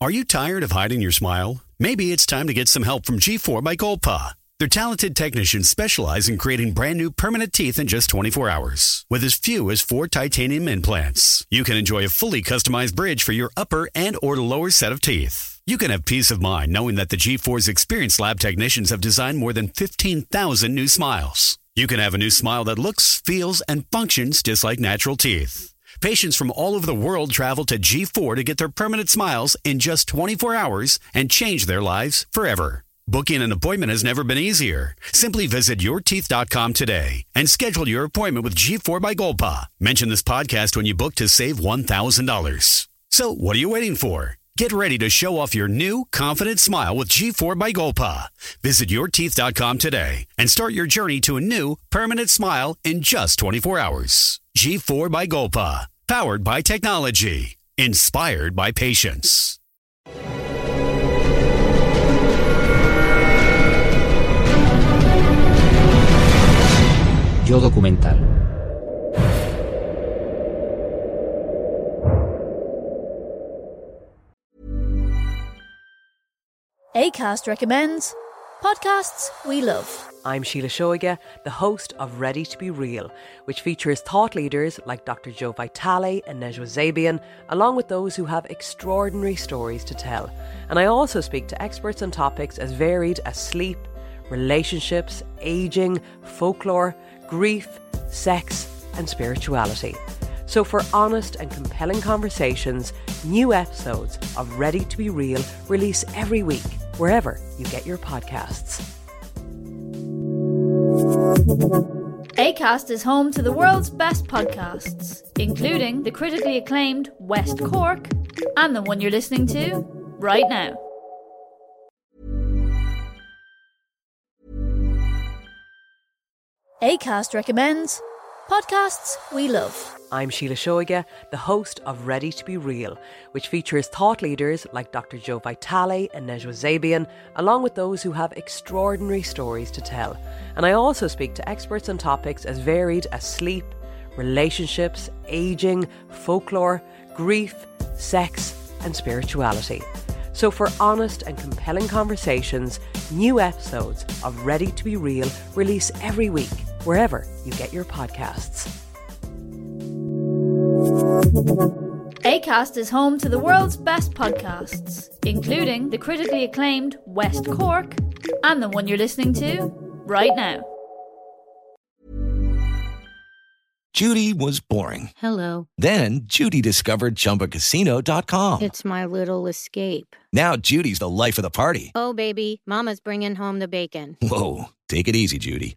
Are you tired of hiding your smile? Maybe it's time to get some help from G4 by Golpa. Their talented technicians specialize in creating brand new permanent teeth in just 24 hours. With as few as four titanium implants, you can enjoy a fully customized bridge for your upper and or lower set of teeth. You can have peace of mind knowing that the G4's experienced lab technicians have designed more than 15,000 new smiles. You can have a new smile that looks, feels, and functions just like natural teeth. Patients from all over the world travel to G4 to get their permanent smiles in just 24 hours and change their lives forever. Booking an appointment has never been easier. Simply visit yourteeth.com today and schedule your appointment with G4 by Golpa. Mention this podcast when you book to save $1,000. So, what are you waiting for? Get ready to show off your new, confident smile with G4 by Golpa. Visit yourteeth.com today and start your journey to a new, permanent smile in just 24 hours. G4 by Golpa. Powered by technology. Inspired by patience. Yo documental. ACAST recommends podcasts we love. I'm Sheila Shoiga, the host of Ready to Be Real, which features thought leaders like Dr. Joe Vitale and Nejwa Zabian, along with those who have extraordinary stories to tell. And I also speak to experts on topics as varied as sleep, relationships, aging, folklore, grief, sex, and spirituality. So, for honest and compelling conversations, new episodes of Ready to Be Real release every week, wherever you get your podcasts. ACAST is home to the world's best podcasts, including the critically acclaimed West Cork and the one you're listening to right now. ACAST recommends podcasts we love. I'm Sheila Shoiga, the host of Ready to Be Real, which features thought leaders like Dr. Joe Vitale and Nejwa Zabian, along with those who have extraordinary stories to tell. And I also speak to experts on topics as varied as sleep, relationships, aging, folklore, grief, sex, and spirituality. So, for honest and compelling conversations, new episodes of Ready to Be Real release every week, wherever you get your podcasts. ACAST is home to the world's best podcasts, including the critically acclaimed West Cork and the one you're listening to right now. Judy was boring. Hello. Then Judy discovered ChumbaCasino.com. It's my little escape. Now Judy's the life of the party. Oh, baby, Mama's bringing home the bacon. Whoa, take it easy, Judy.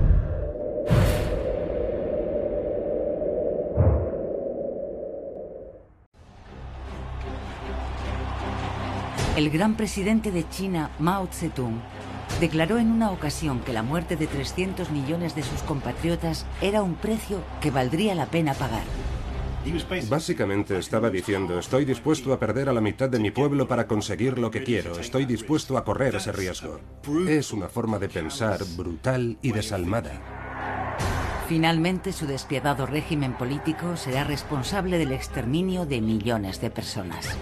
El gran presidente de China, Mao Zedong, declaró en una ocasión que la muerte de 300 millones de sus compatriotas era un precio que valdría la pena pagar. Básicamente estaba diciendo, estoy dispuesto a perder a la mitad de mi pueblo para conseguir lo que quiero, estoy dispuesto a correr ese riesgo. Es una forma de pensar brutal y desalmada. Finalmente, su despiadado régimen político será responsable del exterminio de millones de personas.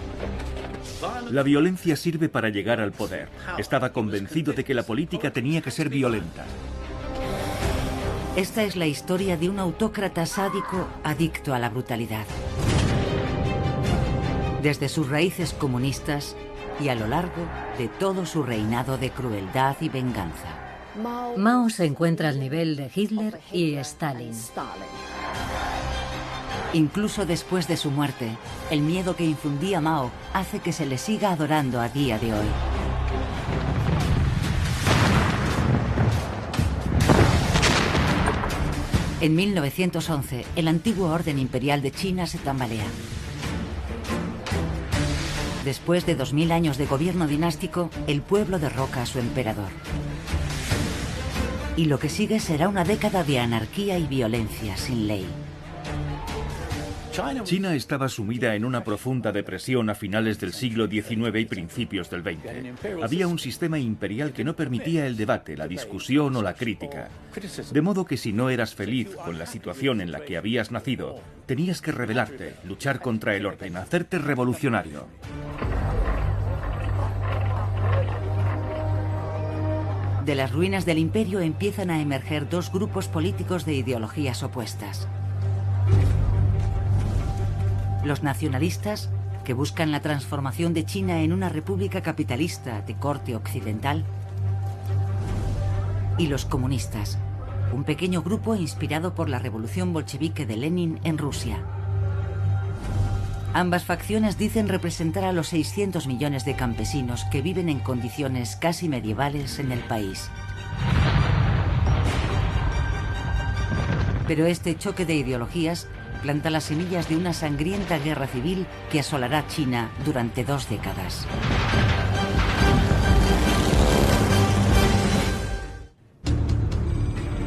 La violencia sirve para llegar al poder. Estaba convencido de que la política tenía que ser violenta. Esta es la historia de un autócrata sádico adicto a la brutalidad. Desde sus raíces comunistas, y a lo largo de todo su reinado de crueldad y venganza. Mao se encuentra al nivel de Hitler y Stalin. Incluso después de su muerte, el miedo que infundía Mao hace que se le siga adorando a día de hoy. En 1911, el antiguo orden imperial de China se tambalea. Después de 2000 años de gobierno dinástico, el pueblo derroca a su emperador. Y lo que sigue será una década de anarquía y violencia sin ley. China estaba sumida en una profunda depresión a finales del siglo XIX y principios del XX. Había un sistema imperial que no permitía el debate, la discusión o la crítica. De modo que si no eras feliz con la situación en la que habías nacido, tenías que rebelarte, luchar contra el orden, hacerte revolucionario. De las ruinas del imperio empiezan a emerger dos grupos políticos de ideologías opuestas. Los nacionalistas, que buscan la transformación de China en una república capitalista de corte occidental. Y los comunistas, un pequeño grupo inspirado por la revolución bolchevique de Lenin en Rusia. Ambas facciones dicen representar a los 600 millones de campesinos que viven en condiciones casi medievales en el país. Pero este choque de ideologías planta las semillas de una sangrienta guerra civil que asolará China durante dos décadas.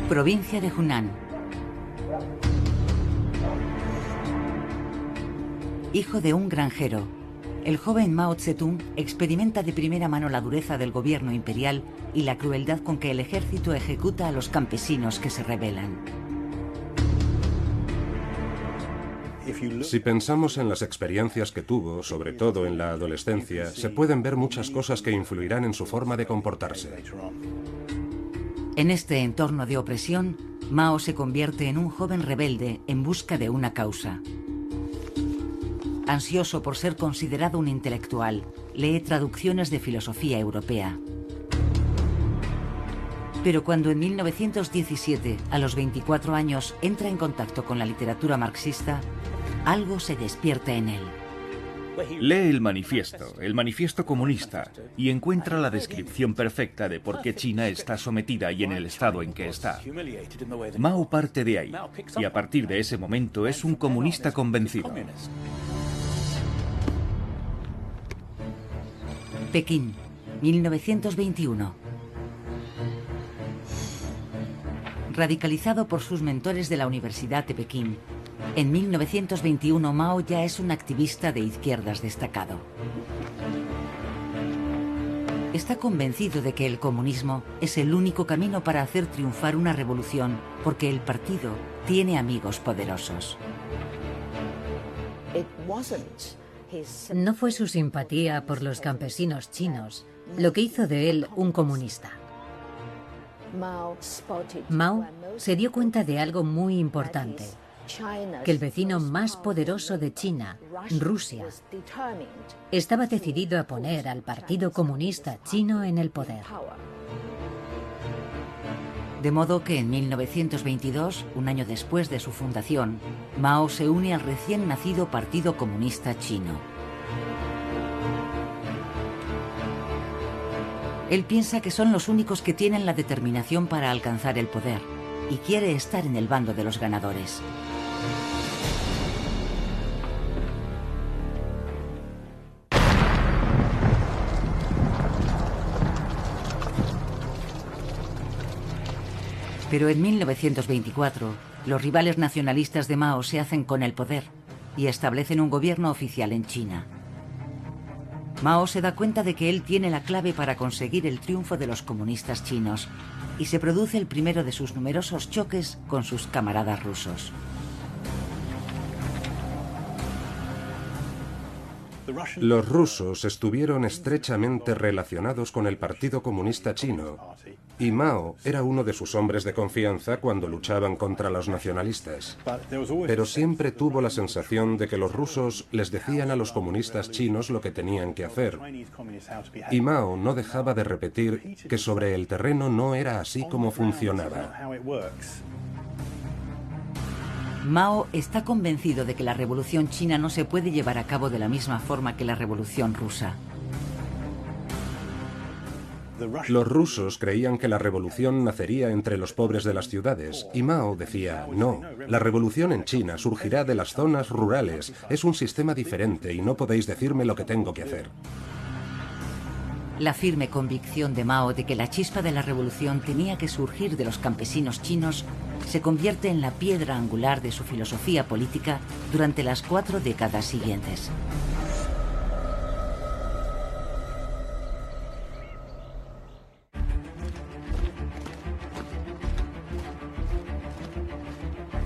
Provincia de Hunan. Hijo de un granjero, el joven Mao Zedong experimenta de primera mano la dureza del gobierno imperial y la crueldad con que el ejército ejecuta a los campesinos que se rebelan. Si pensamos en las experiencias que tuvo, sobre todo en la adolescencia, se pueden ver muchas cosas que influirán en su forma de comportarse. En este entorno de opresión, Mao se convierte en un joven rebelde en busca de una causa. Ansioso por ser considerado un intelectual, lee traducciones de filosofía europea. Pero cuando en 1917, a los 24 años, entra en contacto con la literatura marxista, algo se despierta en él. Lee el manifiesto, el manifiesto comunista, y encuentra la descripción perfecta de por qué China está sometida y en el estado en que está. Mao parte de ahí, y a partir de ese momento es un comunista convencido. Pekín, 1921. Radicalizado por sus mentores de la Universidad de Pekín, en 1921 Mao ya es un activista de izquierdas destacado. Está convencido de que el comunismo es el único camino para hacer triunfar una revolución porque el partido tiene amigos poderosos. No fue su simpatía por los campesinos chinos lo que hizo de él un comunista. Mao se dio cuenta de algo muy importante, que el vecino más poderoso de China, Rusia, estaba decidido a poner al Partido Comunista Chino en el poder. De modo que en 1922, un año después de su fundación, Mao se une al recién nacido Partido Comunista Chino. Él piensa que son los únicos que tienen la determinación para alcanzar el poder y quiere estar en el bando de los ganadores. Pero en 1924, los rivales nacionalistas de Mao se hacen con el poder y establecen un gobierno oficial en China. Mao se da cuenta de que él tiene la clave para conseguir el triunfo de los comunistas chinos y se produce el primero de sus numerosos choques con sus camaradas rusos. Los rusos estuvieron estrechamente relacionados con el Partido Comunista Chino y Mao era uno de sus hombres de confianza cuando luchaban contra los nacionalistas. Pero siempre tuvo la sensación de que los rusos les decían a los comunistas chinos lo que tenían que hacer. Y Mao no dejaba de repetir que sobre el terreno no era así como funcionaba. Mao está convencido de que la revolución china no se puede llevar a cabo de la misma forma que la revolución rusa. Los rusos creían que la revolución nacería entre los pobres de las ciudades y Mao decía, no, la revolución en China surgirá de las zonas rurales, es un sistema diferente y no podéis decirme lo que tengo que hacer. La firme convicción de Mao de que la chispa de la revolución tenía que surgir de los campesinos chinos se convierte en la piedra angular de su filosofía política durante las cuatro décadas siguientes.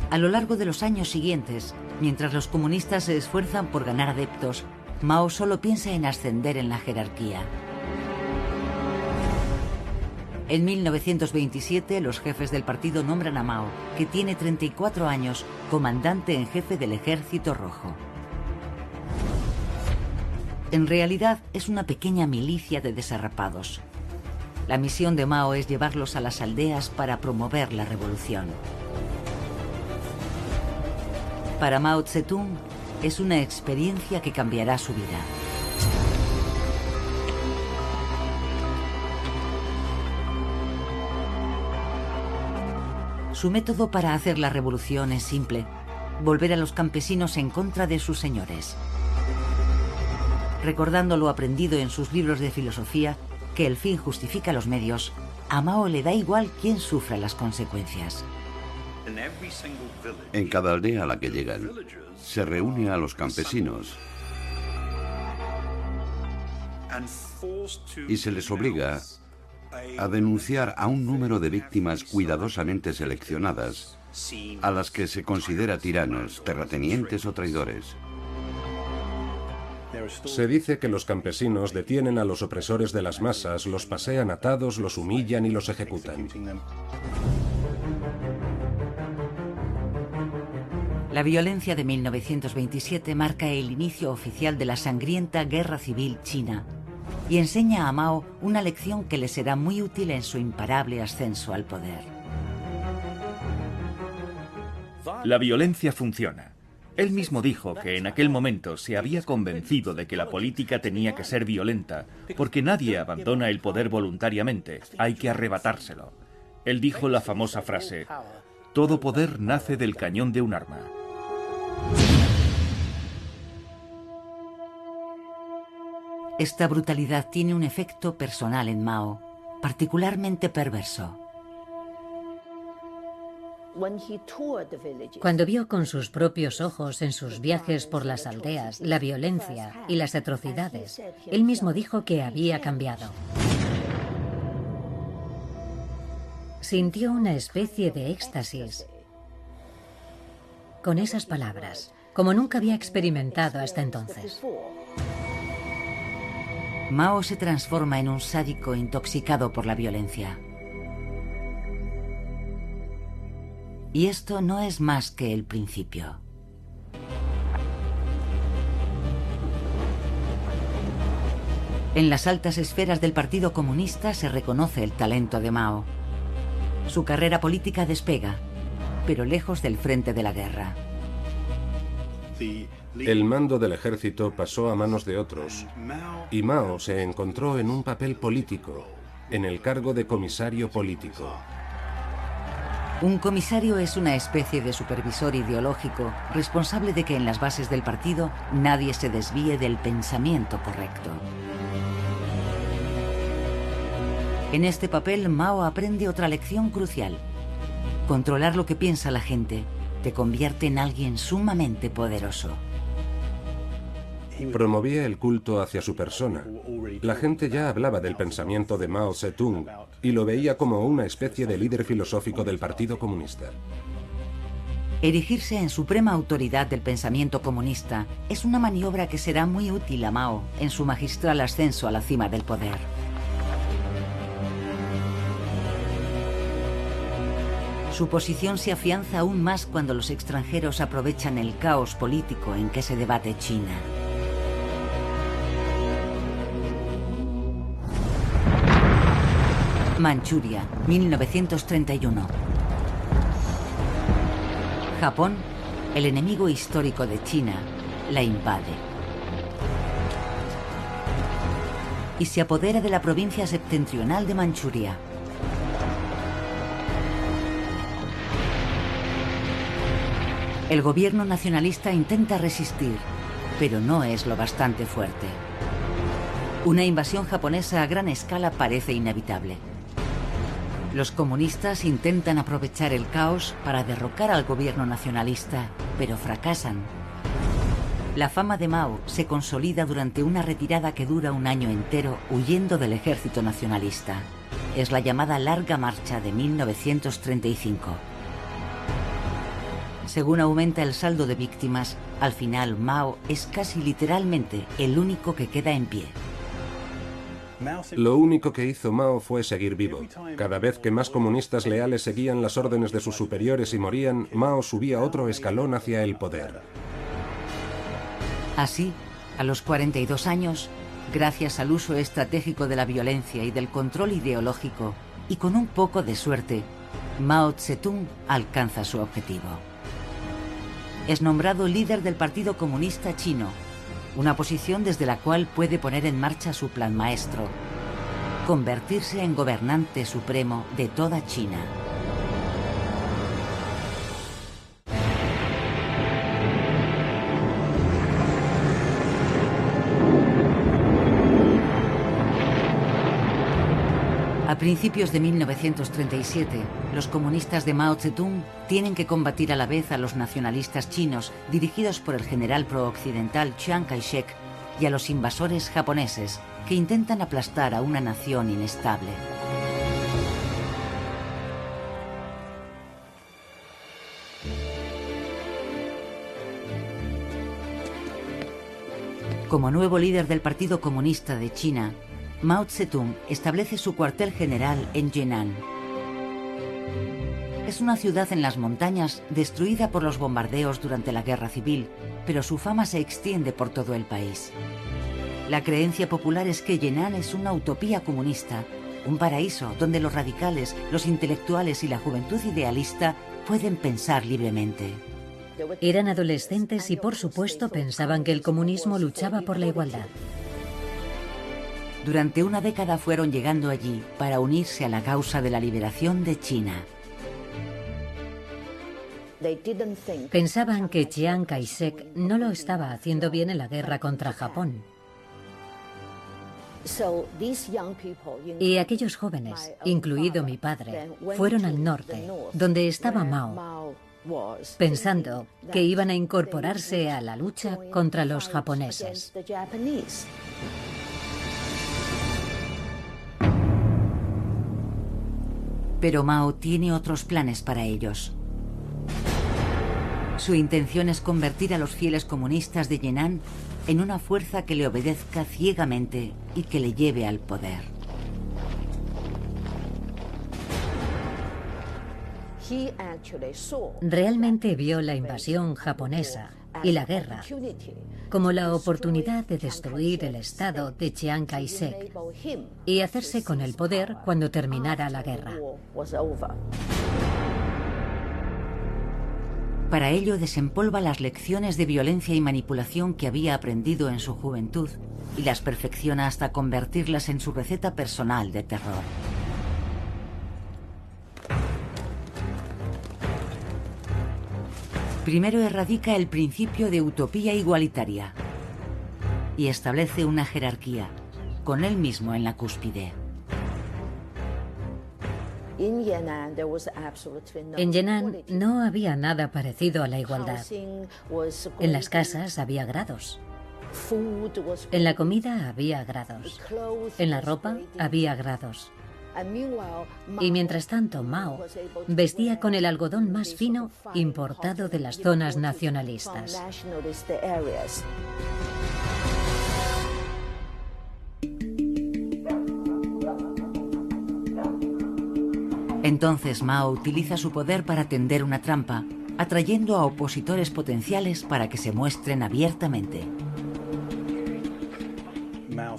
A lo largo de los años siguientes, mientras los comunistas se esfuerzan por ganar adeptos, Mao solo piensa en ascender en la jerarquía. En 1927, los jefes del partido nombran a Mao, que tiene 34 años, comandante en jefe del Ejército Rojo. En realidad es una pequeña milicia de desarrapados. La misión de Mao es llevarlos a las aldeas para promover la revolución. Para Mao Zedong es una experiencia que cambiará su vida. Su método para hacer la revolución es simple, volver a los campesinos en contra de sus señores. Recordando lo aprendido en sus libros de filosofía, que el fin justifica los medios, a Mao le da igual quién sufra las consecuencias. En cada aldea a la que llegan, se reúne a los campesinos y se les obliga a denunciar a un número de víctimas cuidadosamente seleccionadas, a las que se considera tiranos, terratenientes o traidores. Se dice que los campesinos detienen a los opresores de las masas, los pasean atados, los humillan y los ejecutan. La violencia de 1927 marca el inicio oficial de la sangrienta guerra civil china y enseña a Mao una lección que le será muy útil en su imparable ascenso al poder. La violencia funciona. Él mismo dijo que en aquel momento se había convencido de que la política tenía que ser violenta, porque nadie abandona el poder voluntariamente, hay que arrebatárselo. Él dijo la famosa frase, todo poder nace del cañón de un arma. Esta brutalidad tiene un efecto personal en Mao, particularmente perverso. Cuando vio con sus propios ojos en sus viajes por las aldeas la violencia y las atrocidades, él mismo dijo que había cambiado. Sintió una especie de éxtasis con esas palabras, como nunca había experimentado hasta entonces. Mao se transforma en un sádico intoxicado por la violencia. Y esto no es más que el principio. En las altas esferas del Partido Comunista se reconoce el talento de Mao. Su carrera política despega, pero lejos del frente de la guerra. El mando del ejército pasó a manos de otros y Mao se encontró en un papel político, en el cargo de comisario político. Un comisario es una especie de supervisor ideológico responsable de que en las bases del partido nadie se desvíe del pensamiento correcto. En este papel Mao aprende otra lección crucial. Controlar lo que piensa la gente te convierte en alguien sumamente poderoso. Promovía el culto hacia su persona. La gente ya hablaba del pensamiento de Mao Zedong y lo veía como una especie de líder filosófico del Partido Comunista. Erigirse en suprema autoridad del pensamiento comunista es una maniobra que será muy útil a Mao en su magistral ascenso a la cima del poder. Su posición se afianza aún más cuando los extranjeros aprovechan el caos político en que se debate China. Manchuria, 1931. Japón, el enemigo histórico de China, la invade. Y se apodera de la provincia septentrional de Manchuria. El gobierno nacionalista intenta resistir, pero no es lo bastante fuerte. Una invasión japonesa a gran escala parece inevitable. Los comunistas intentan aprovechar el caos para derrocar al gobierno nacionalista, pero fracasan. La fama de Mao se consolida durante una retirada que dura un año entero huyendo del ejército nacionalista. Es la llamada Larga Marcha de 1935. Según aumenta el saldo de víctimas, al final Mao es casi literalmente el único que queda en pie. Lo único que hizo Mao fue seguir vivo. Cada vez que más comunistas leales seguían las órdenes de sus superiores y morían, Mao subía otro escalón hacia el poder. Así, a los 42 años, gracias al uso estratégico de la violencia y del control ideológico, y con un poco de suerte, Mao Zedong alcanza su objetivo. Es nombrado líder del Partido Comunista Chino una posición desde la cual puede poner en marcha su plan maestro, convertirse en gobernante supremo de toda China. Principios de 1937, los comunistas de Mao Zedong tienen que combatir a la vez a los nacionalistas chinos dirigidos por el general pro-occidental Chiang Kai-shek y a los invasores japoneses que intentan aplastar a una nación inestable. Como nuevo líder del Partido Comunista de China, Mao Zedong establece su cuartel general en Yenan. Es una ciudad en las montañas destruida por los bombardeos durante la guerra civil, pero su fama se extiende por todo el país. La creencia popular es que Yenan es una utopía comunista, un paraíso donde los radicales, los intelectuales y la juventud idealista pueden pensar libremente. Eran adolescentes y por supuesto pensaban que el comunismo luchaba por la igualdad. Durante una década fueron llegando allí para unirse a la causa de la liberación de China. Pensaban que Chiang Kai-shek no lo estaba haciendo bien en la guerra contra Japón. Y aquellos jóvenes, incluido mi padre, fueron al norte, donde estaba Mao, pensando que iban a incorporarse a la lucha contra los japoneses. Pero Mao tiene otros planes para ellos. Su intención es convertir a los fieles comunistas de Yenan en una fuerza que le obedezca ciegamente y que le lleve al poder. Realmente vio la invasión japonesa y la guerra como la oportunidad de destruir el Estado de Chiang Kai-shek y hacerse con el poder cuando terminara la guerra. Para ello desempolva las lecciones de violencia y manipulación que había aprendido en su juventud y las perfecciona hasta convertirlas en su receta personal de terror. Primero erradica el principio de utopía igualitaria y establece una jerarquía, con él mismo en la cúspide. En Yenan no había nada parecido a la igualdad. En las casas había grados. En la comida había grados. En la ropa había grados. Y mientras tanto, Mao vestía con el algodón más fino importado de las zonas nacionalistas. Entonces Mao utiliza su poder para tender una trampa, atrayendo a opositores potenciales para que se muestren abiertamente.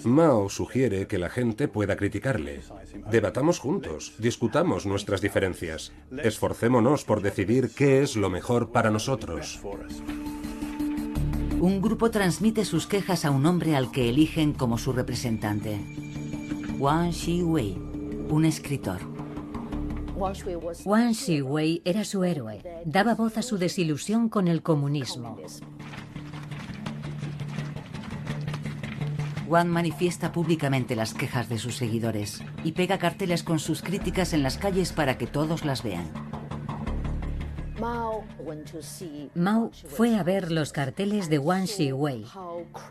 Mao sugiere que la gente pueda criticarle. Debatamos juntos, discutamos nuestras diferencias, esforcémonos por decidir qué es lo mejor para nosotros. Un grupo transmite sus quejas a un hombre al que eligen como su representante. Wang Shiwei, un escritor. Wang Shiwei era su héroe. Daba voz a su desilusión con el comunismo. Wang manifiesta públicamente las quejas de sus seguidores y pega carteles con sus críticas en las calles para que todos las vean. Mao fue a ver los carteles de Wang Shiwei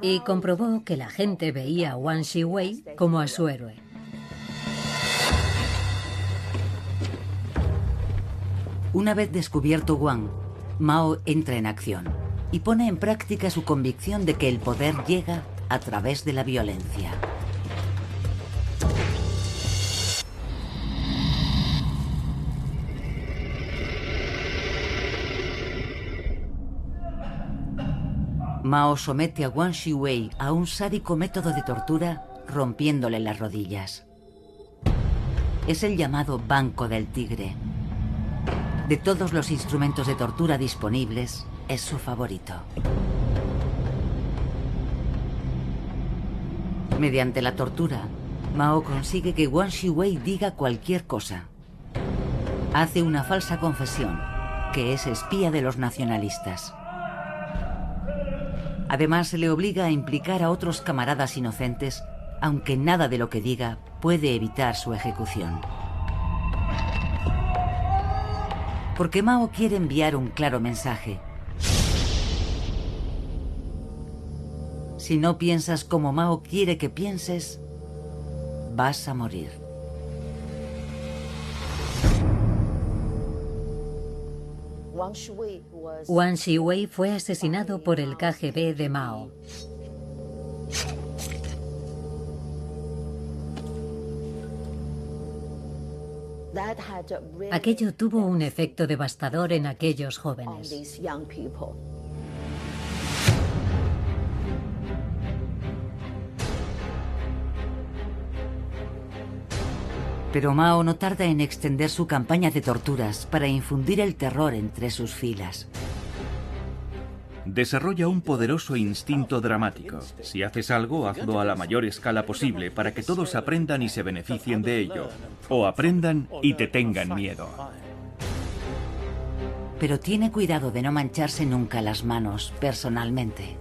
y comprobó que la gente veía a Wang Shiwei como a su héroe. Una vez descubierto Wang, Mao entra en acción y pone en práctica su convicción de que el poder llega a través de la violencia. Mao somete a Wang Shiwei a un sádico método de tortura rompiéndole las rodillas. Es el llamado Banco del Tigre. De todos los instrumentos de tortura disponibles, es su favorito. Mediante la tortura, Mao consigue que Wang Shiwei diga cualquier cosa. Hace una falsa confesión, que es espía de los nacionalistas. Además, le obliga a implicar a otros camaradas inocentes, aunque nada de lo que diga puede evitar su ejecución. Porque Mao quiere enviar un claro mensaje. Si no piensas como Mao quiere que pienses, vas a morir. Wang Shiwei fue asesinado por el KGB de Mao. Aquello tuvo un efecto devastador en aquellos jóvenes. Pero Mao no tarda en extender su campaña de torturas para infundir el terror entre sus filas. Desarrolla un poderoso instinto dramático. Si haces algo, hazlo a la mayor escala posible para que todos aprendan y se beneficien de ello. O aprendan y te tengan miedo. Pero tiene cuidado de no mancharse nunca las manos personalmente.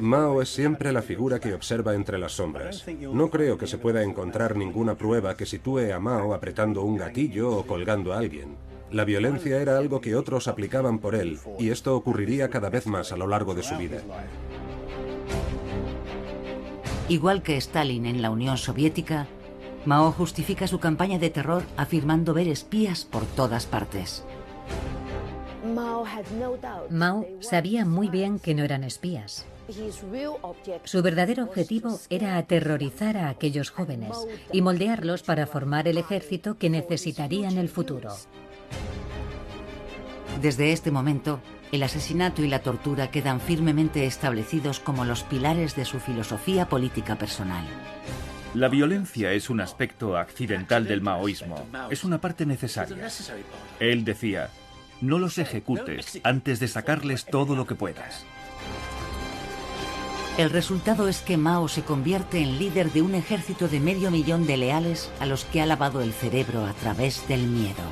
Mao es siempre la figura que observa entre las sombras. No creo que se pueda encontrar ninguna prueba que sitúe a Mao apretando un gatillo o colgando a alguien. La violencia era algo que otros aplicaban por él, y esto ocurriría cada vez más a lo largo de su vida. Igual que Stalin en la Unión Soviética, Mao justifica su campaña de terror afirmando ver espías por todas partes. Mao sabía muy bien que no eran espías. Su verdadero objetivo era aterrorizar a aquellos jóvenes y moldearlos para formar el ejército que necesitaría en el futuro. Desde este momento, el asesinato y la tortura quedan firmemente establecidos como los pilares de su filosofía política personal. La violencia es un aspecto accidental del maoísmo, es una parte necesaria. Él decía, no los ejecutes antes de sacarles todo lo que puedas. El resultado es que Mao se convierte en líder de un ejército de medio millón de leales a los que ha lavado el cerebro a través del miedo.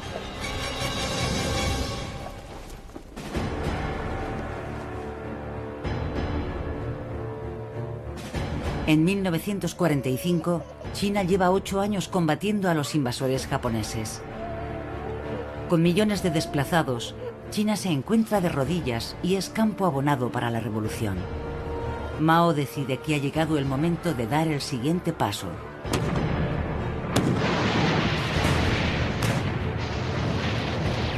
En 1945, China lleva ocho años combatiendo a los invasores japoneses. Con millones de desplazados, China se encuentra de rodillas y es campo abonado para la revolución. Mao decide que ha llegado el momento de dar el siguiente paso.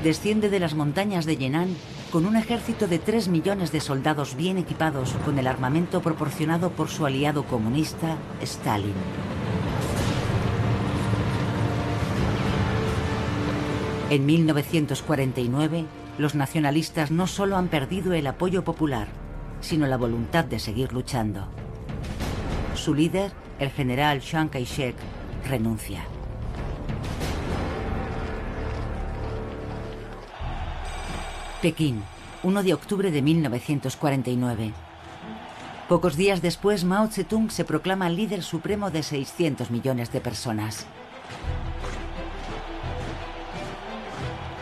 Desciende de las montañas de Yenan con un ejército de 3 millones de soldados bien equipados con el armamento proporcionado por su aliado comunista, Stalin. En 1949, los nacionalistas no solo han perdido el apoyo popular, sino la voluntad de seguir luchando. Su líder, el general Chiang Kai-shek, renuncia. Pekín, 1 de octubre de 1949. Pocos días después, Mao Zedong se proclama líder supremo de 600 millones de personas.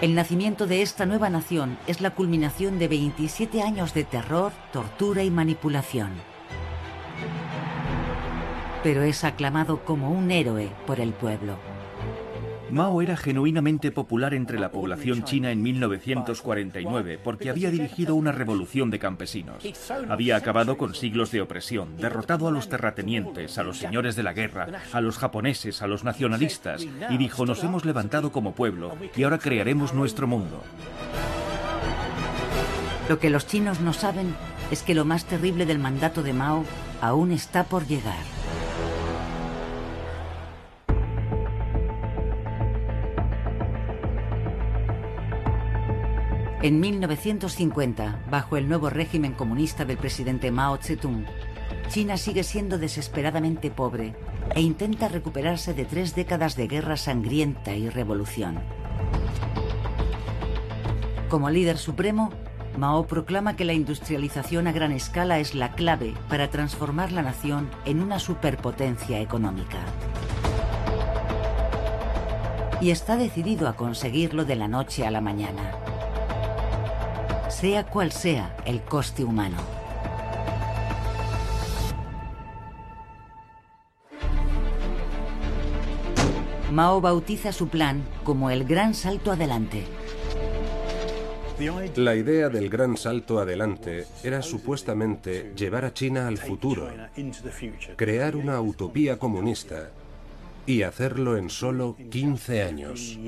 El nacimiento de esta nueva nación es la culminación de 27 años de terror, tortura y manipulación. Pero es aclamado como un héroe por el pueblo. Mao era genuinamente popular entre la población china en 1949 porque había dirigido una revolución de campesinos. Había acabado con siglos de opresión, derrotado a los terratenientes, a los señores de la guerra, a los japoneses, a los nacionalistas, y dijo, nos hemos levantado como pueblo y ahora crearemos nuestro mundo. Lo que los chinos no saben es que lo más terrible del mandato de Mao aún está por llegar. En 1950, bajo el nuevo régimen comunista del presidente Mao Zedong, China sigue siendo desesperadamente pobre e intenta recuperarse de tres décadas de guerra sangrienta y revolución. Como líder supremo, Mao proclama que la industrialización a gran escala es la clave para transformar la nación en una superpotencia económica. Y está decidido a conseguirlo de la noche a la mañana sea cual sea el coste humano. Mao bautiza su plan como el Gran Salto Adelante. La idea del Gran Salto Adelante era supuestamente llevar a China al futuro, crear una utopía comunista y hacerlo en solo 15 años.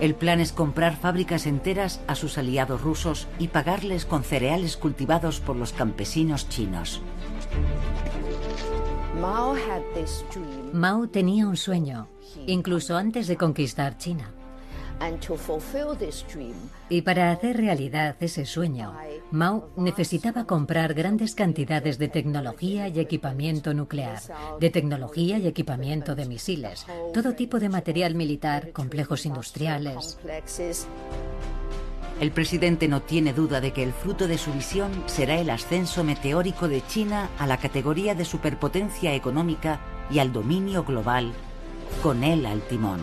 El plan es comprar fábricas enteras a sus aliados rusos y pagarles con cereales cultivados por los campesinos chinos. Mao tenía un sueño, incluso antes de conquistar China. Y para hacer realidad ese sueño, Mao necesitaba comprar grandes cantidades de tecnología y equipamiento nuclear, de tecnología y equipamiento de misiles, todo tipo de material militar, complejos industriales. El presidente no tiene duda de que el fruto de su visión será el ascenso meteórico de China a la categoría de superpotencia económica y al dominio global, con él al timón.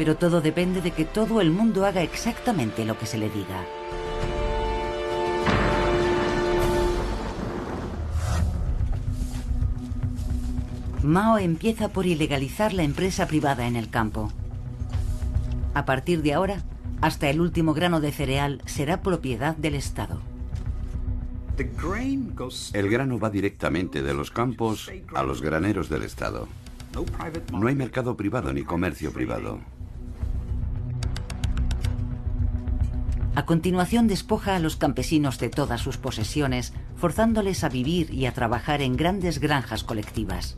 Pero todo depende de que todo el mundo haga exactamente lo que se le diga. Mao empieza por ilegalizar la empresa privada en el campo. A partir de ahora, hasta el último grano de cereal será propiedad del Estado. El grano va directamente de los campos a los graneros del Estado. No hay mercado privado ni comercio privado. A continuación despoja a los campesinos de todas sus posesiones, forzándoles a vivir y a trabajar en grandes granjas colectivas.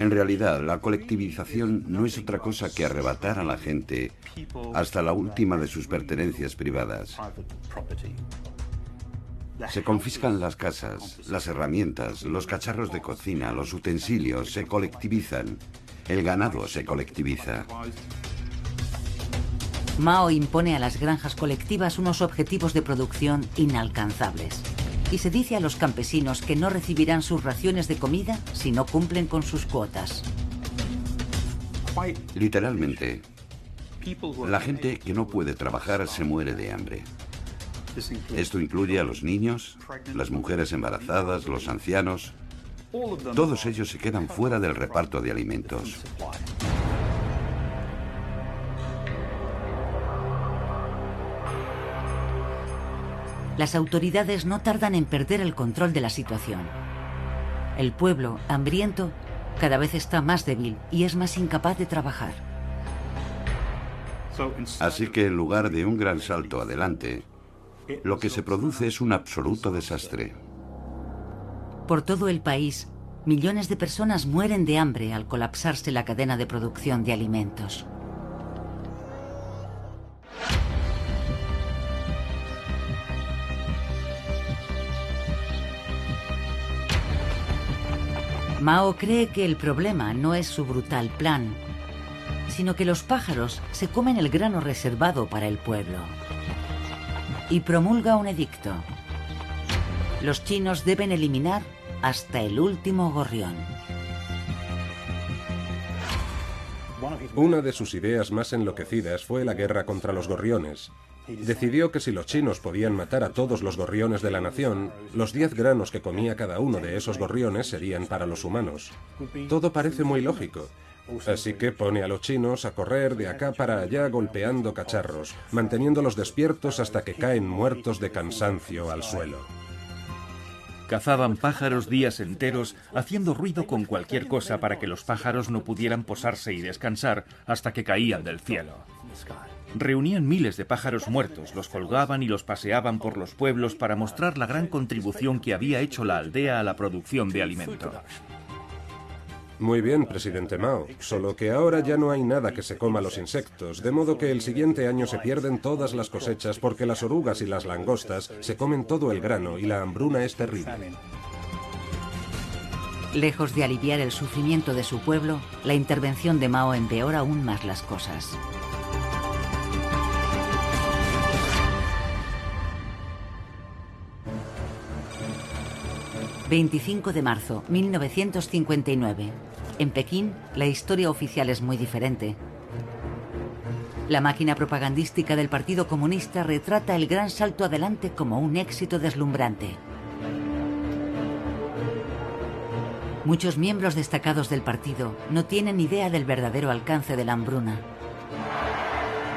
En realidad, la colectivización no es otra cosa que arrebatar a la gente hasta la última de sus pertenencias privadas. Se confiscan las casas, las herramientas, los cacharros de cocina, los utensilios, se colectivizan. El ganado se colectiviza. Mao impone a las granjas colectivas unos objetivos de producción inalcanzables. Y se dice a los campesinos que no recibirán sus raciones de comida si no cumplen con sus cuotas. Literalmente, la gente que no puede trabajar se muere de hambre. Esto incluye a los niños, las mujeres embarazadas, los ancianos. Todos ellos se quedan fuera del reparto de alimentos. Las autoridades no tardan en perder el control de la situación. El pueblo, hambriento, cada vez está más débil y es más incapaz de trabajar. Así que en lugar de un gran salto adelante, lo que se produce es un absoluto desastre. Por todo el país, millones de personas mueren de hambre al colapsarse la cadena de producción de alimentos. Mao cree que el problema no es su brutal plan, sino que los pájaros se comen el grano reservado para el pueblo. Y promulga un edicto. Los chinos deben eliminar hasta el último gorrión. Una de sus ideas más enloquecidas fue la guerra contra los gorriones. Decidió que si los chinos podían matar a todos los gorriones de la nación, los 10 granos que comía cada uno de esos gorriones serían para los humanos. Todo parece muy lógico. Así que pone a los chinos a correr de acá para allá golpeando cacharros, manteniéndolos despiertos hasta que caen muertos de cansancio al suelo. Cazaban pájaros días enteros, haciendo ruido con cualquier cosa para que los pájaros no pudieran posarse y descansar hasta que caían del cielo. Reunían miles de pájaros muertos, los colgaban y los paseaban por los pueblos para mostrar la gran contribución que había hecho la aldea a la producción de alimento. Muy bien, presidente Mao, solo que ahora ya no hay nada que se coma los insectos, de modo que el siguiente año se pierden todas las cosechas porque las orugas y las langostas se comen todo el grano y la hambruna es terrible. Lejos de aliviar el sufrimiento de su pueblo, la intervención de Mao empeora aún más las cosas. ...25 de marzo, 1959... En Pekín, la historia oficial es muy diferente. La máquina propagandística del Partido Comunista retrata el gran salto adelante como un éxito deslumbrante. Muchos miembros destacados del partido no tienen idea del verdadero alcance de la hambruna.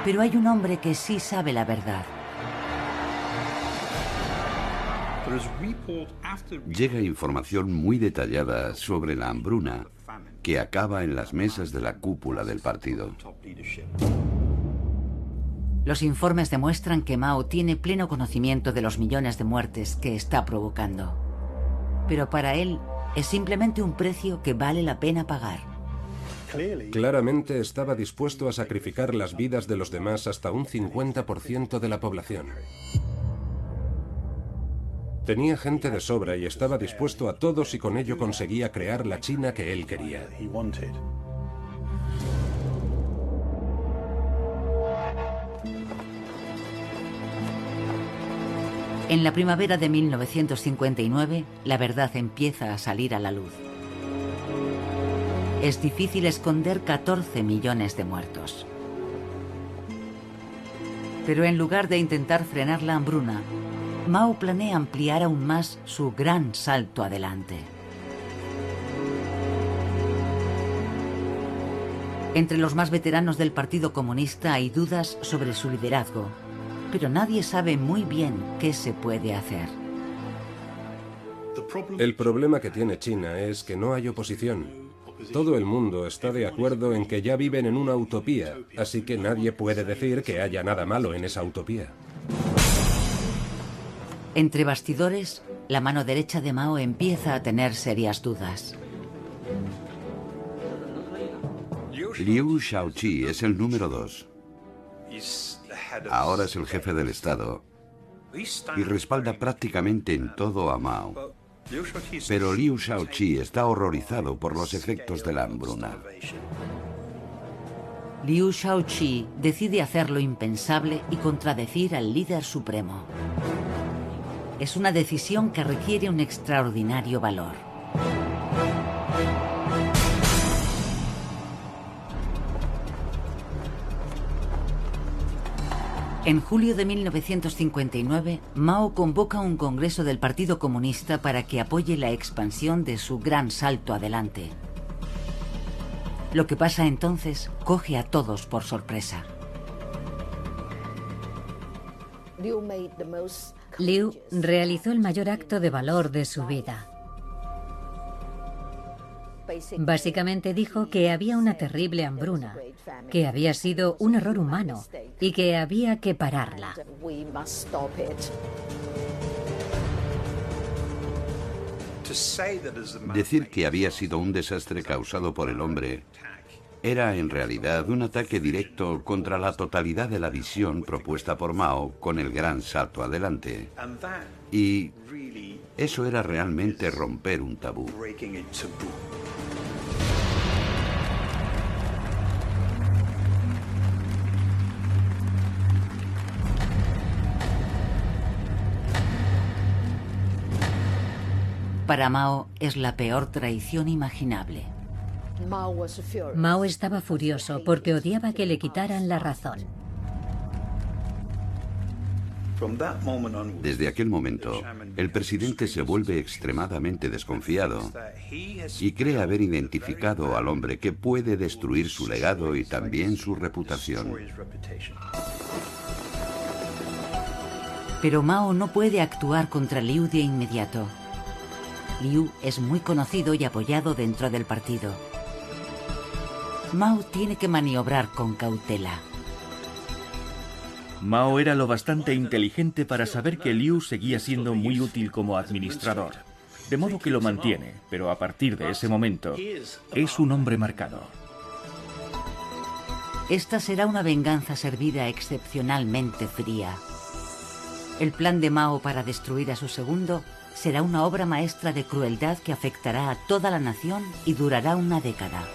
Pero hay un hombre que sí sabe la verdad. Llega información muy detallada sobre la hambruna que acaba en las mesas de la cúpula del partido. Los informes demuestran que Mao tiene pleno conocimiento de los millones de muertes que está provocando. Pero para él es simplemente un precio que vale la pena pagar. Claramente estaba dispuesto a sacrificar las vidas de los demás hasta un 50% de la población. Tenía gente de sobra y estaba dispuesto a todos y con ello conseguía crear la China que él quería. En la primavera de 1959, la verdad empieza a salir a la luz. Es difícil esconder 14 millones de muertos. Pero en lugar de intentar frenar la hambruna, Mao planea ampliar aún más su gran salto adelante. Entre los más veteranos del Partido Comunista hay dudas sobre su liderazgo, pero nadie sabe muy bien qué se puede hacer. El problema que tiene China es que no hay oposición. Todo el mundo está de acuerdo en que ya viven en una utopía, así que nadie puede decir que haya nada malo en esa utopía. Entre bastidores, la mano derecha de Mao empieza a tener serias dudas. Liu Shaoqi es el número dos. Ahora es el jefe del Estado y respalda prácticamente en todo a Mao. Pero Liu Shaoqi está horrorizado por los efectos de la hambruna. Liu Shaoqi decide hacer lo impensable y contradecir al líder supremo es una decisión que requiere un extraordinario valor. En julio de 1959, Mao convoca un congreso del Partido Comunista para que apoye la expansión de su gran salto adelante. Lo que pasa entonces coge a todos por sorpresa. Liu realizó el mayor acto de valor de su vida. Básicamente dijo que había una terrible hambruna, que había sido un error humano y que había que pararla. Decir que había sido un desastre causado por el hombre era en realidad un ataque directo contra la totalidad de la visión propuesta por Mao con el gran salto adelante. Y eso era realmente romper un tabú. Para Mao es la peor traición imaginable. Mao estaba furioso porque odiaba que le quitaran la razón. Desde aquel momento, el presidente se vuelve extremadamente desconfiado y cree haber identificado al hombre que puede destruir su legado y también su reputación. Pero Mao no puede actuar contra Liu de inmediato. Liu es muy conocido y apoyado dentro del partido. Mao tiene que maniobrar con cautela. Mao era lo bastante inteligente para saber que Liu seguía siendo muy útil como administrador. De modo que lo mantiene, pero a partir de ese momento es un hombre marcado. Esta será una venganza servida excepcionalmente fría. El plan de Mao para destruir a su segundo será una obra maestra de crueldad que afectará a toda la nación y durará una década.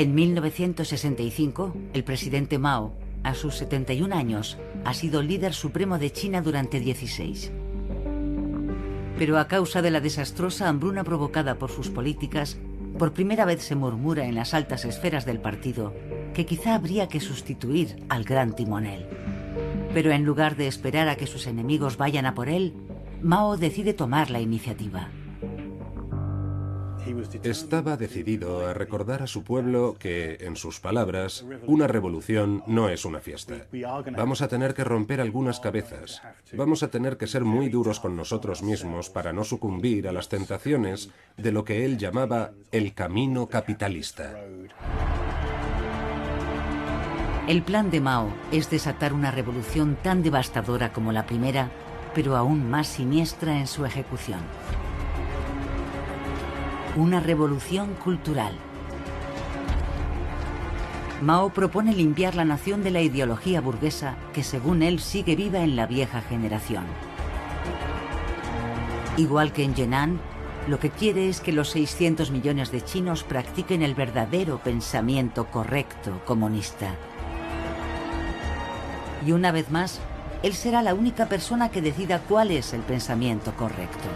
En 1965, el presidente Mao, a sus 71 años, ha sido líder supremo de China durante 16. Pero a causa de la desastrosa hambruna provocada por sus políticas, por primera vez se murmura en las altas esferas del partido que quizá habría que sustituir al gran timonel. Pero en lugar de esperar a que sus enemigos vayan a por él, Mao decide tomar la iniciativa. Estaba decidido a recordar a su pueblo que, en sus palabras, una revolución no es una fiesta. Vamos a tener que romper algunas cabezas. Vamos a tener que ser muy duros con nosotros mismos para no sucumbir a las tentaciones de lo que él llamaba el camino capitalista. El plan de Mao es desatar una revolución tan devastadora como la primera, pero aún más siniestra en su ejecución. Una revolución cultural. Mao propone limpiar la nación de la ideología burguesa que según él sigue viva en la vieja generación. Igual que en Yenan, lo que quiere es que los 600 millones de chinos practiquen el verdadero pensamiento correcto comunista. Y una vez más, él será la única persona que decida cuál es el pensamiento correcto.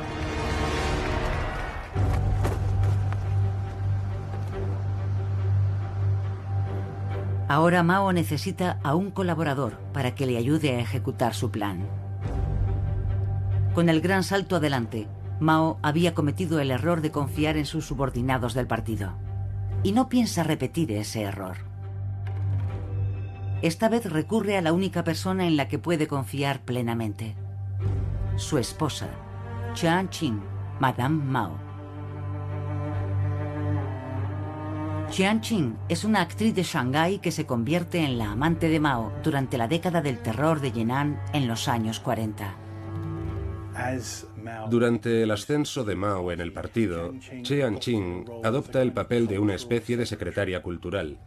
Ahora Mao necesita a un colaborador para que le ayude a ejecutar su plan. Con el gran salto adelante, Mao había cometido el error de confiar en sus subordinados del partido. Y no piensa repetir ese error. Esta vez recurre a la única persona en la que puede confiar plenamente. Su esposa, Chan Qing, Madame Mao. Qian Qing es una actriz de Shanghái que se convierte en la amante de Mao durante la década del terror de Yenan en los años 40. Durante el ascenso de Mao en el partido, Chiang Qing adopta el papel de una especie de secretaria cultural.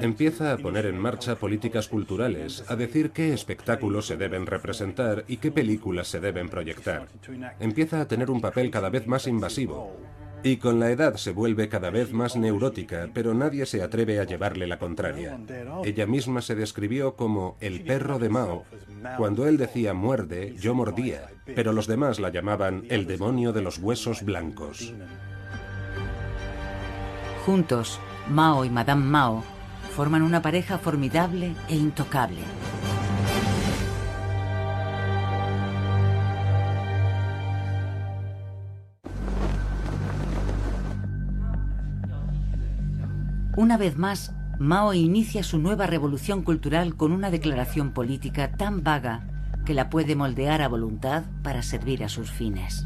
Empieza a poner en marcha políticas culturales, a decir qué espectáculos se deben representar y qué películas se deben proyectar. Empieza a tener un papel cada vez más invasivo. Y con la edad se vuelve cada vez más neurótica, pero nadie se atreve a llevarle la contraria. Ella misma se describió como el perro de Mao. Cuando él decía muerde, yo mordía, pero los demás la llamaban el demonio de los huesos blancos. Juntos, Mao y Madame Mao forman una pareja formidable e intocable. Una vez más, Mao inicia su nueva revolución cultural con una declaración política tan vaga que la puede moldear a voluntad para servir a sus fines.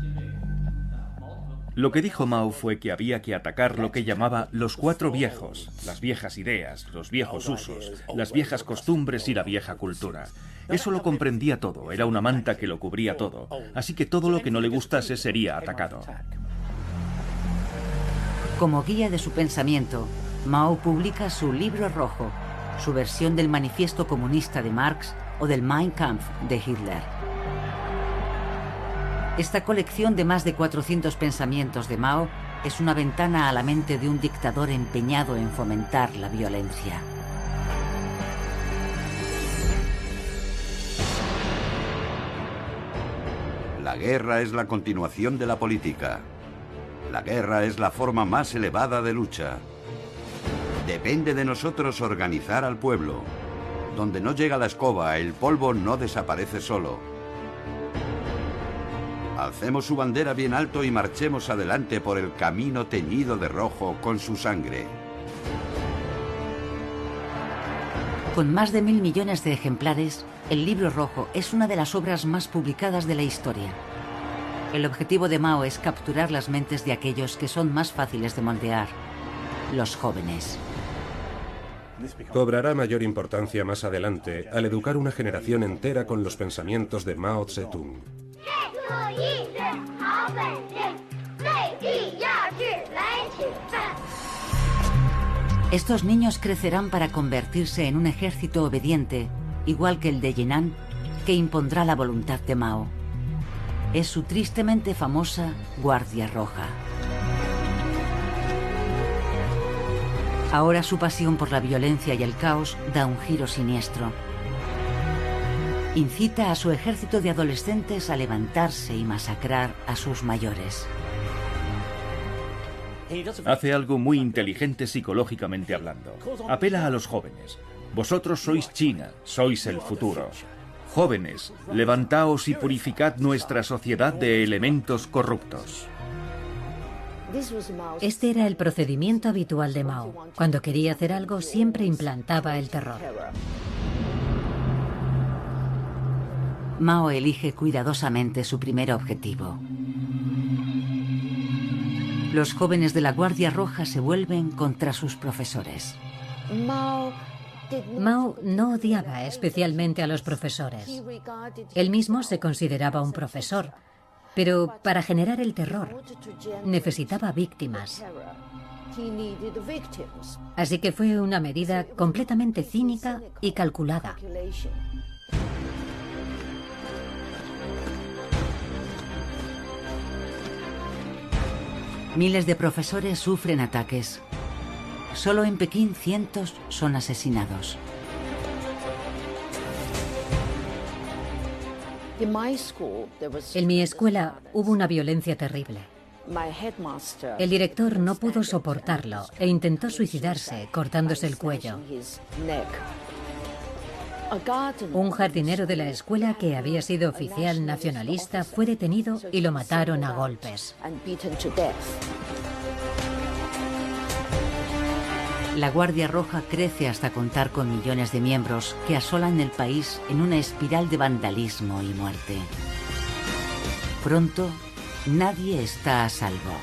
Lo que dijo Mao fue que había que atacar lo que llamaba los cuatro viejos, las viejas ideas, los viejos usos, las viejas costumbres y la vieja cultura. Eso lo comprendía todo, era una manta que lo cubría todo, así que todo lo que no le gustase sería atacado. Como guía de su pensamiento, Mao publica su libro rojo, su versión del manifiesto comunista de Marx o del Mein Kampf de Hitler. Esta colección de más de 400 pensamientos de Mao es una ventana a la mente de un dictador empeñado en fomentar la violencia. La guerra es la continuación de la política. La guerra es la forma más elevada de lucha. Depende de nosotros organizar al pueblo. Donde no llega la escoba, el polvo no desaparece solo. Alcemos su bandera bien alto y marchemos adelante por el camino teñido de rojo con su sangre. Con más de mil millones de ejemplares, el libro rojo es una de las obras más publicadas de la historia. El objetivo de Mao es capturar las mentes de aquellos que son más fáciles de moldear, los jóvenes. Cobrará mayor importancia más adelante al educar una generación entera con los pensamientos de Mao Zedong. Estos niños crecerán para convertirse en un ejército obediente, igual que el de Yinan, que impondrá la voluntad de Mao. Es su tristemente famosa Guardia Roja. Ahora su pasión por la violencia y el caos da un giro siniestro incita a su ejército de adolescentes a levantarse y masacrar a sus mayores. Hace algo muy inteligente psicológicamente hablando. Apela a los jóvenes. Vosotros sois China, sois el futuro. Jóvenes, levantaos y purificad nuestra sociedad de elementos corruptos. Este era el procedimiento habitual de Mao. Cuando quería hacer algo siempre implantaba el terror. Mao elige cuidadosamente su primer objetivo. Los jóvenes de la Guardia Roja se vuelven contra sus profesores. Mao no odiaba especialmente a los profesores. Él mismo se consideraba un profesor, pero para generar el terror necesitaba víctimas. Así que fue una medida completamente cínica y calculada. Miles de profesores sufren ataques. Solo en Pekín cientos son asesinados. En mi escuela hubo una violencia terrible. El director no pudo soportarlo e intentó suicidarse cortándose el cuello. Un jardinero de la escuela que había sido oficial nacionalista fue detenido y lo mataron a golpes. La Guardia Roja crece hasta contar con millones de miembros que asolan el país en una espiral de vandalismo y muerte. Pronto, nadie está a salvo.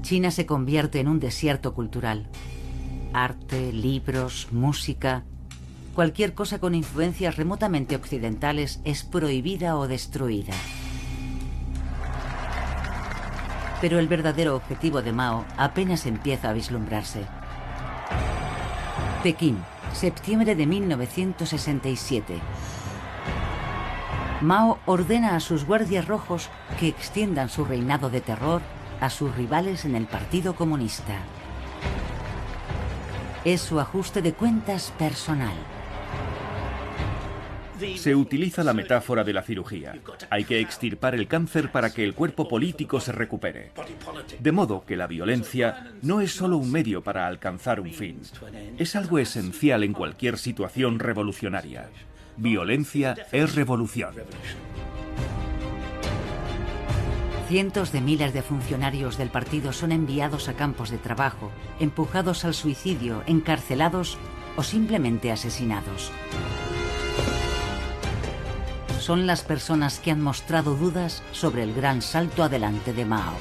China se convierte en un desierto cultural. Arte, libros, música, cualquier cosa con influencias remotamente occidentales es prohibida o destruida. Pero el verdadero objetivo de Mao apenas empieza a vislumbrarse. Pekín, septiembre de 1967. Mao ordena a sus guardias rojos que extiendan su reinado de terror a sus rivales en el Partido Comunista. Es su ajuste de cuentas personal. Se utiliza la metáfora de la cirugía. Hay que extirpar el cáncer para que el cuerpo político se recupere. De modo que la violencia no es solo un medio para alcanzar un fin. Es algo esencial en cualquier situación revolucionaria. Violencia es revolución. Cientos de miles de funcionarios del partido son enviados a campos de trabajo, empujados al suicidio, encarcelados o simplemente asesinados. Son las personas que han mostrado dudas sobre el gran salto adelante de Mao.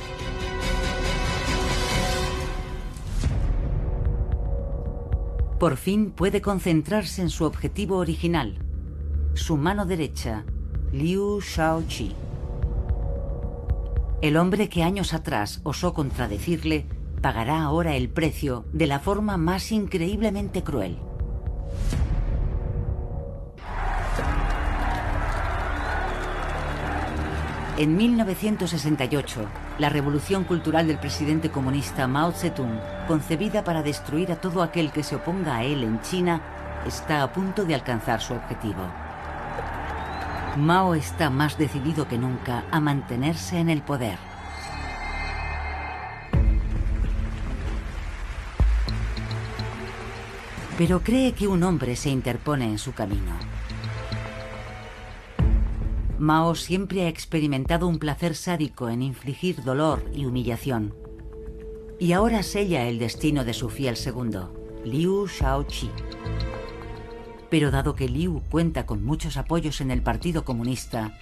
Por fin puede concentrarse en su objetivo original, su mano derecha, Liu Shaoqi. El hombre que años atrás osó contradecirle pagará ahora el precio de la forma más increíblemente cruel. En 1968, la revolución cultural del presidente comunista Mao Zedong, concebida para destruir a todo aquel que se oponga a él en China, está a punto de alcanzar su objetivo. Mao está más decidido que nunca a mantenerse en el poder. Pero cree que un hombre se interpone en su camino. Mao siempre ha experimentado un placer sádico en infligir dolor y humillación. Y ahora sella el destino de su fiel segundo, Liu Shaoqi. Pero dado que Liu cuenta con muchos apoyos en el Partido Comunista,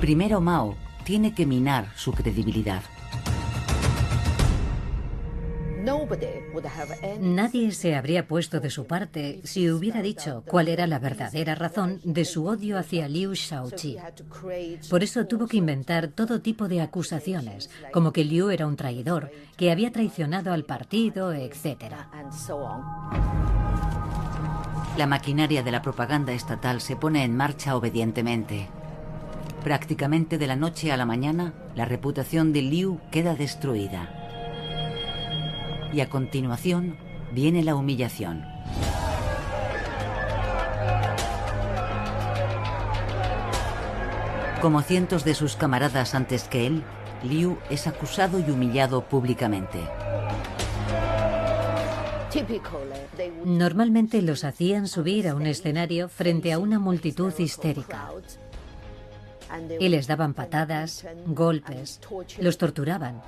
primero Mao tiene que minar su credibilidad. Nadie se habría puesto de su parte si hubiera dicho cuál era la verdadera razón de su odio hacia Liu Shaoqi. Por eso tuvo que inventar todo tipo de acusaciones, como que Liu era un traidor, que había traicionado al partido, etc. La maquinaria de la propaganda estatal se pone en marcha obedientemente. Prácticamente de la noche a la mañana, la reputación de Liu queda destruida y a continuación viene la humillación. Como cientos de sus camaradas antes que él, Liu es acusado y humillado públicamente. Normalmente los hacían subir a un escenario frente a una multitud histérica. Y les daban patadas, golpes, los torturaban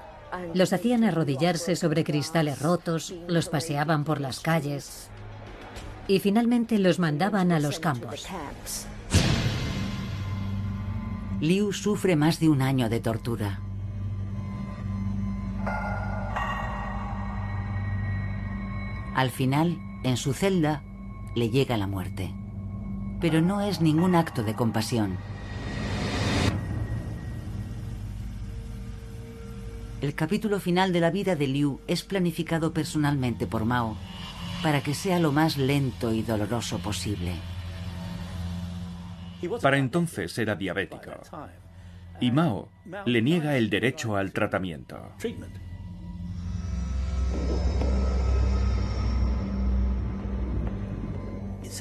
los hacían arrodillarse sobre cristales rotos, los paseaban por las calles y finalmente los mandaban a los campos. Liu sufre más de un año de tortura. Al final, en su celda, le llega la muerte. Pero no es ningún acto de compasión. El capítulo final de la vida de Liu es planificado personalmente por Mao para que sea lo más lento y doloroso posible. Para entonces era diabético. Y Mao le niega el derecho al tratamiento.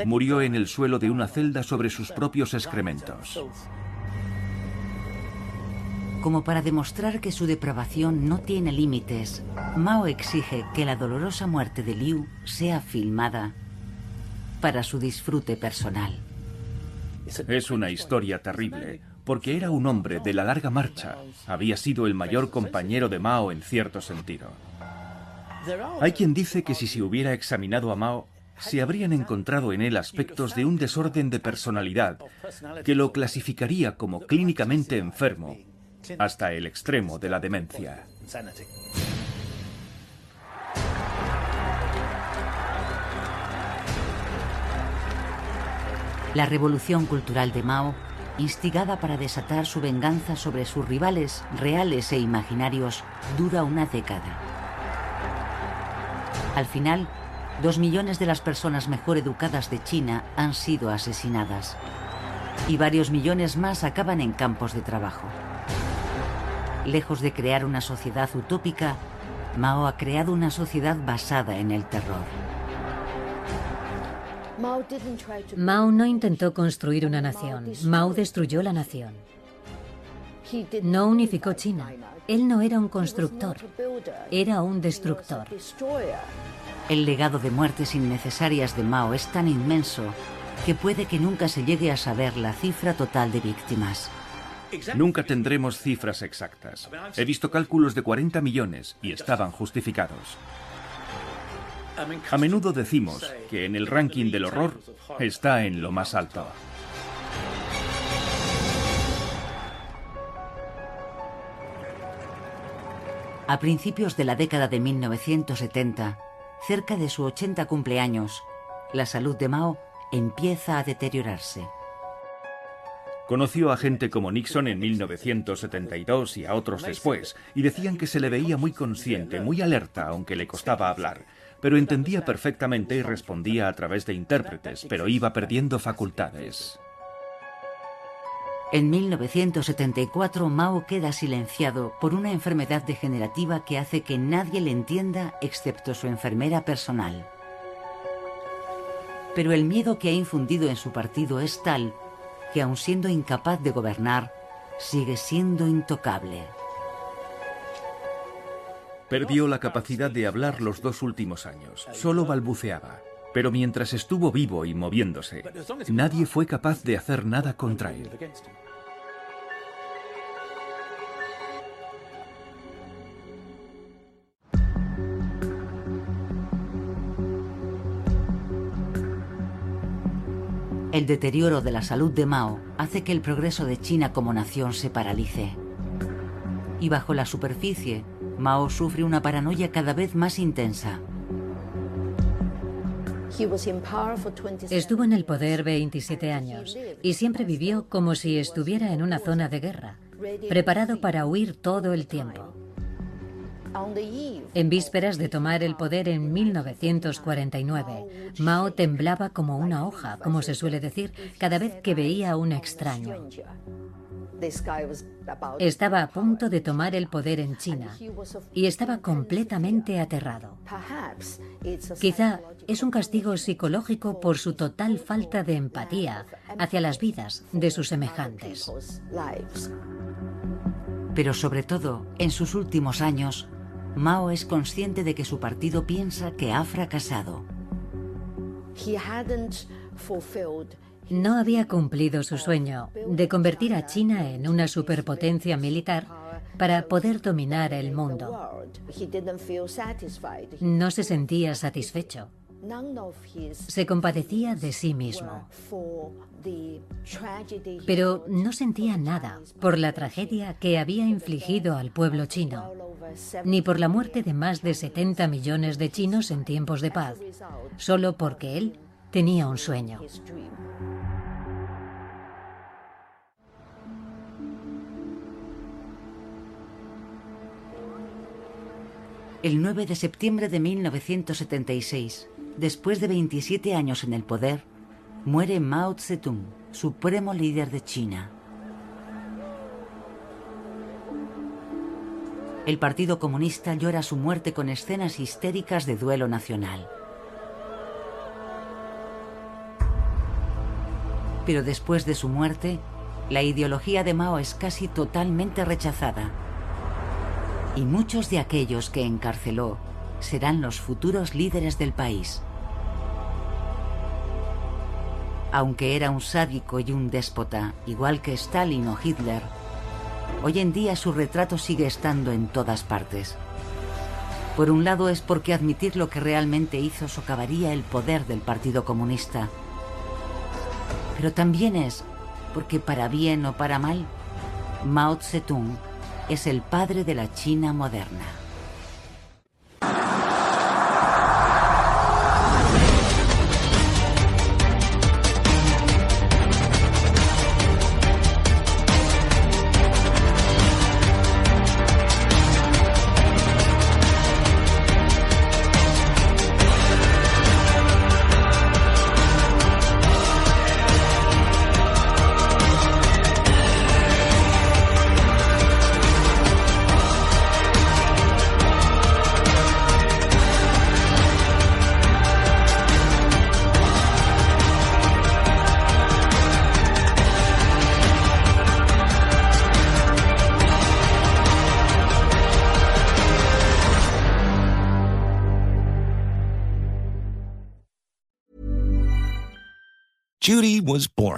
Murió en el suelo de una celda sobre sus propios excrementos. Como para demostrar que su depravación no tiene límites, Mao exige que la dolorosa muerte de Liu sea filmada para su disfrute personal. Es una historia terrible, porque era un hombre de la larga marcha. Había sido el mayor compañero de Mao en cierto sentido. Hay quien dice que si se hubiera examinado a Mao, se habrían encontrado en él aspectos de un desorden de personalidad que lo clasificaría como clínicamente enfermo hasta el extremo de la demencia. La revolución cultural de Mao, instigada para desatar su venganza sobre sus rivales reales e imaginarios, dura una década. Al final, dos millones de las personas mejor educadas de China han sido asesinadas y varios millones más acaban en campos de trabajo. Lejos de crear una sociedad utópica, Mao ha creado una sociedad basada en el terror. Mao no intentó construir una nación, Mao destruyó la nación. No unificó China. Él no era un constructor, era un destructor. El legado de muertes innecesarias de Mao es tan inmenso que puede que nunca se llegue a saber la cifra total de víctimas. Nunca tendremos cifras exactas. He visto cálculos de 40 millones y estaban justificados. A menudo decimos que en el ranking del horror está en lo más alto. A principios de la década de 1970, cerca de su 80 cumpleaños, la salud de Mao empieza a deteriorarse. Conoció a gente como Nixon en 1972 y a otros después, y decían que se le veía muy consciente, muy alerta, aunque le costaba hablar, pero entendía perfectamente y respondía a través de intérpretes, pero iba perdiendo facultades. En 1974 Mao queda silenciado por una enfermedad degenerativa que hace que nadie le entienda excepto su enfermera personal. Pero el miedo que ha infundido en su partido es tal que aun siendo incapaz de gobernar, sigue siendo intocable. Perdió la capacidad de hablar los dos últimos años, solo balbuceaba. Pero mientras estuvo vivo y moviéndose, nadie fue capaz de hacer nada contra él. El deterioro de la salud de Mao hace que el progreso de China como nación se paralice. Y bajo la superficie, Mao sufre una paranoia cada vez más intensa. Estuvo en el poder 27 años y siempre vivió como si estuviera en una zona de guerra, preparado para huir todo el tiempo. En vísperas de tomar el poder en 1949, Mao temblaba como una hoja, como se suele decir, cada vez que veía a un extraño. Estaba a punto de tomar el poder en China y estaba completamente aterrado. Quizá es un castigo psicológico por su total falta de empatía hacia las vidas de sus semejantes. Pero sobre todo, en sus últimos años, Mao es consciente de que su partido piensa que ha fracasado. No había cumplido su sueño de convertir a China en una superpotencia militar para poder dominar el mundo. No se sentía satisfecho. Se compadecía de sí mismo. Pero no sentía nada por la tragedia que había infligido al pueblo chino, ni por la muerte de más de 70 millones de chinos en tiempos de paz, solo porque él tenía un sueño. El 9 de septiembre de 1976, después de 27 años en el poder, muere Mao Zedong, supremo líder de China. El Partido Comunista llora su muerte con escenas histéricas de duelo nacional. Pero después de su muerte, la ideología de Mao es casi totalmente rechazada. Y muchos de aquellos que encarceló serán los futuros líderes del país. Aunque era un sádico y un déspota, igual que Stalin o Hitler, hoy en día su retrato sigue estando en todas partes. Por un lado es porque admitir lo que realmente hizo socavaría el poder del Partido Comunista. Pero también es porque para bien o para mal, Mao Zedong es el padre de la China moderna.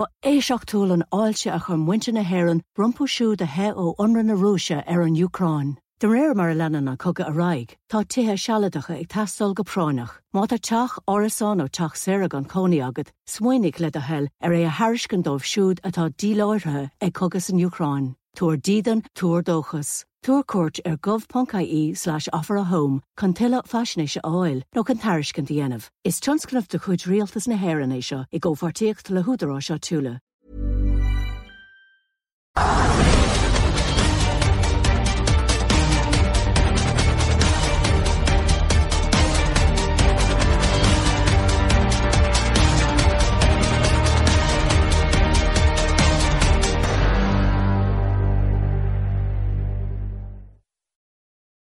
Ba éiseach túil an áilte a chun muinte na haan rumpu siú de he ó onran na Rússia ar an Ucrán. De réir mar lenan a cogad a raig, tá tuthe sealadacha ag tastal go pránach, má a teach orasán ó teach séra an coní agad, smuoinnig le a hell ar é a thuriscin dómh siúd atá díláirthe ag cogus an Ucrán. Túair dídan túair dóchas. Túair cuat ar gov.caí slash offer a home chun tuile fashion áil nó an thuriscin dhéanamh. Is tionscnamh de chuid rialtas na haan é seo i ggóhartíocht le húdarrá seo túla.